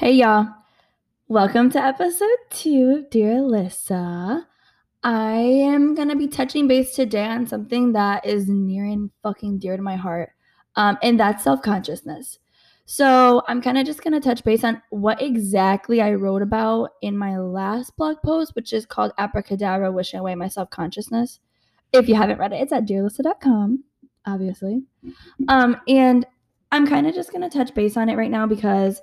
Hey y'all. Welcome to episode two of Dear Alyssa. I am gonna be touching base today on something that is near and fucking dear to my heart. Um, and that's self-consciousness. So I'm kind of just gonna touch base on what exactly I wrote about in my last blog post, which is called Abracadabra Wishing Away My Self-Consciousness. If you haven't read it, it's at dearalyssa.com, obviously. Um, and I'm kind of just gonna touch base on it right now because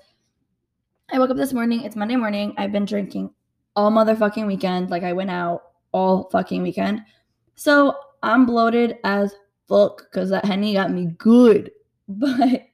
I woke up this morning. It's Monday morning. I've been drinking all motherfucking weekend. Like I went out all fucking weekend. So I'm bloated as fuck because that henny got me good. But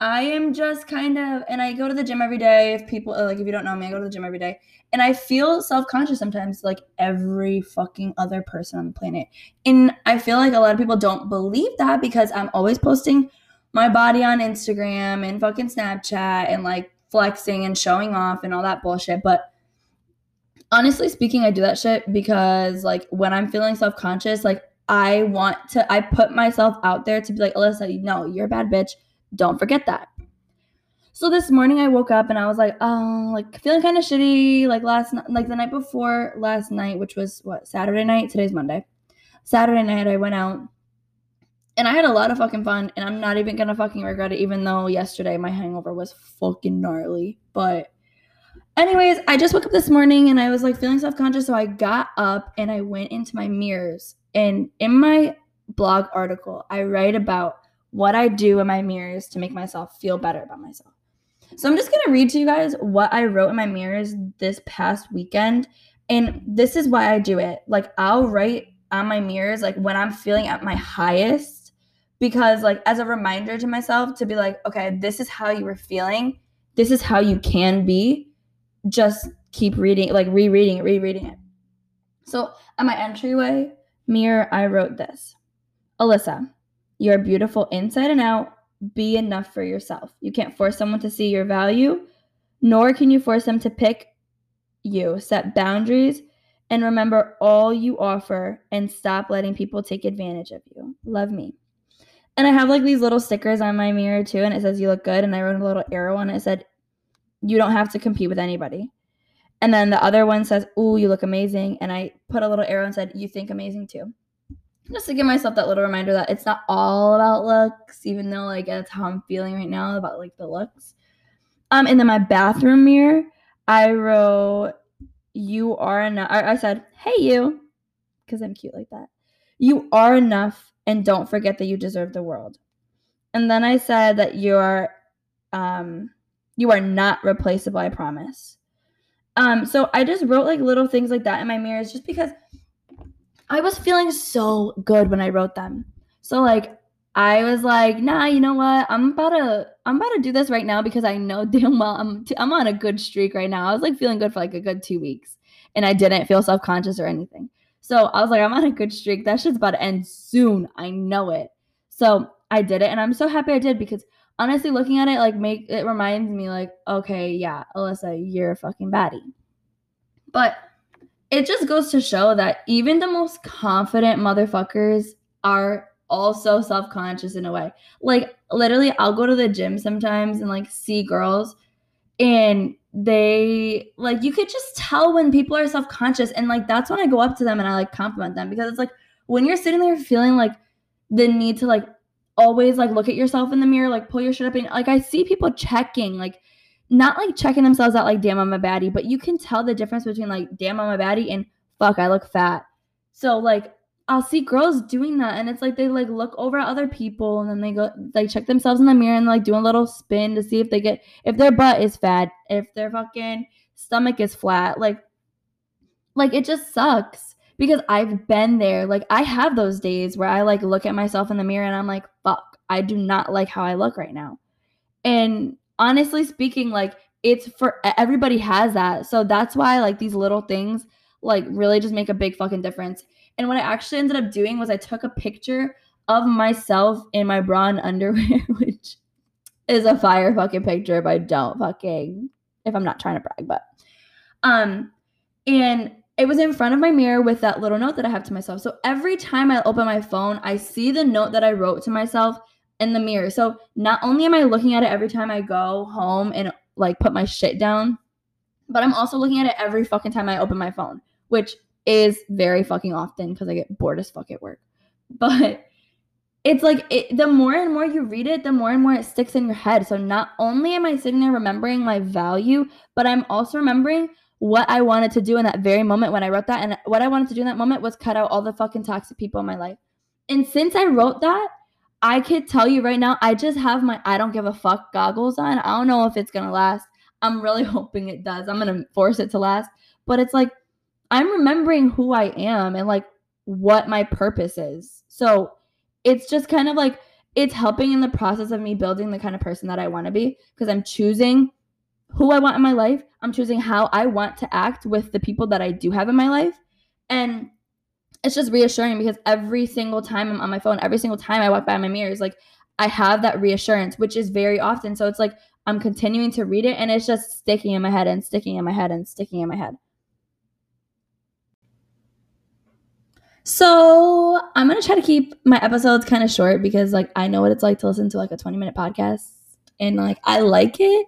I am just kind of, and I go to the gym every day. If people, uh, like, if you don't know me, I go to the gym every day. And I feel self conscious sometimes, like every fucking other person on the planet. And I feel like a lot of people don't believe that because I'm always posting my body on Instagram and fucking Snapchat and like flexing and showing off and all that bullshit. But honestly speaking, I do that shit because like when I'm feeling self conscious, like I want to, I put myself out there to be like, Alyssa, no, you're a bad bitch. Don't forget that. So this morning I woke up and I was like, oh, like feeling kind of shitty. Like last, like the night before last night, which was what Saturday night. Today's Monday. Saturday night I went out and I had a lot of fucking fun, and I'm not even gonna fucking regret it, even though yesterday my hangover was fucking gnarly. But, anyways, I just woke up this morning and I was like feeling self conscious, so I got up and I went into my mirrors. And in my blog article, I write about what I do in my mirrors to make myself feel better about myself. So I'm just gonna read to you guys what I wrote in my mirrors this past weekend. And this is why I do it. Like, I'll write on my mirrors, like when I'm feeling at my highest because like as a reminder to myself to be like okay this is how you were feeling. This is how you can be. Just keep reading like rereading it rereading it. So at my entryway mirror i wrote this. Alyssa you're beautiful inside and out. Be enough for yourself. You can't force someone to see your value nor can you force them to pick you. Set boundaries and remember all you offer and stop letting people take advantage of you. Love me and I have like these little stickers on my mirror too, and it says you look good. And I wrote a little arrow on it. Said, You don't have to compete with anybody. And then the other one says, Ooh, you look amazing. And I put a little arrow and said, You think amazing too. Just to give myself that little reminder that it's not all about looks, even though like that's how I'm feeling right now about like the looks. Um, and then my bathroom mirror, I wrote, You are enough. I said, Hey, you, because I'm cute like that. You are enough and don't forget that you deserve the world. And then I said that you are um you are not replaceable, I promise. Um so I just wrote like little things like that in my mirrors just because I was feeling so good when I wrote them. So like I was like, nah, you know what? I'm about to I'm about to do this right now because I know damn well I'm t- I'm on a good streak right now. I was like feeling good for like a good 2 weeks and I didn't feel self-conscious or anything. So I was like, I'm on a good streak. That shit's about to end soon. I know it. So I did it, and I'm so happy I did because honestly, looking at it, like, make it reminds me, like, okay, yeah, Alyssa, you're a fucking baddie. But it just goes to show that even the most confident motherfuckers are also self conscious in a way. Like, literally, I'll go to the gym sometimes and like see girls and they like you could just tell when people are self-conscious and like that's when I go up to them and I like compliment them because it's like when you're sitting there feeling like the need to like always like look at yourself in the mirror like pull your shit up and like I see people checking like not like checking themselves out like damn I'm a baddie but you can tell the difference between like damn I'm a baddie and fuck I look fat. So like I'll see girls doing that and it's like they like look over at other people and then they go like check themselves in the mirror and like do a little spin to see if they get if their butt is fat, if their fucking stomach is flat. Like like it just sucks because I've been there. Like I have those days where I like look at myself in the mirror and I'm like, fuck, I do not like how I look right now. And honestly speaking, like it's for everybody has that. So that's why like these little things like really just make a big fucking difference. And what I actually ended up doing was I took a picture of myself in my bra and underwear, which is a fire fucking picture if I don't fucking if I'm not trying to brag, but um and it was in front of my mirror with that little note that I have to myself. So every time I open my phone, I see the note that I wrote to myself in the mirror. So not only am I looking at it every time I go home and like put my shit down. But I'm also looking at it every fucking time I open my phone, which is very fucking often because I get bored as fuck at work. But it's like it, the more and more you read it, the more and more it sticks in your head. So not only am I sitting there remembering my value, but I'm also remembering what I wanted to do in that very moment when I wrote that. And what I wanted to do in that moment was cut out all the fucking toxic people in my life. And since I wrote that, I could tell you right now, I just have my I don't give a fuck goggles on. I don't know if it's gonna last. I'm really hoping it does. I'm gonna force it to last. But it's like I'm remembering who I am and like what my purpose is. So it's just kind of like it's helping in the process of me building the kind of person that I want to be because I'm choosing who I want in my life. I'm choosing how I want to act with the people that I do have in my life. And it's just reassuring because every single time I'm on my phone, every single time I walk by my mirrors, like I have that reassurance, which is very often. So it's like I'm continuing to read it and it's just sticking in my head and sticking in my head and sticking in my head. So I'm gonna try to keep my episodes kind of short because like I know what it's like to listen to like a 20 minute podcast and like I like it.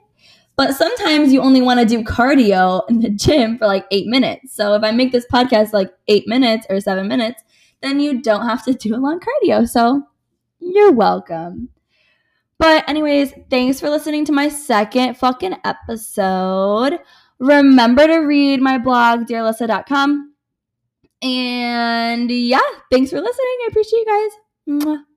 But sometimes you only want to do cardio in the gym for like eight minutes. So if I make this podcast like eight minutes or seven minutes, then you don't have to do a long cardio. So you're welcome. But, anyways, thanks for listening to my second fucking episode. Remember to read my blog, dearalyssa.com. And yeah, thanks for listening. I appreciate you guys. Mwah.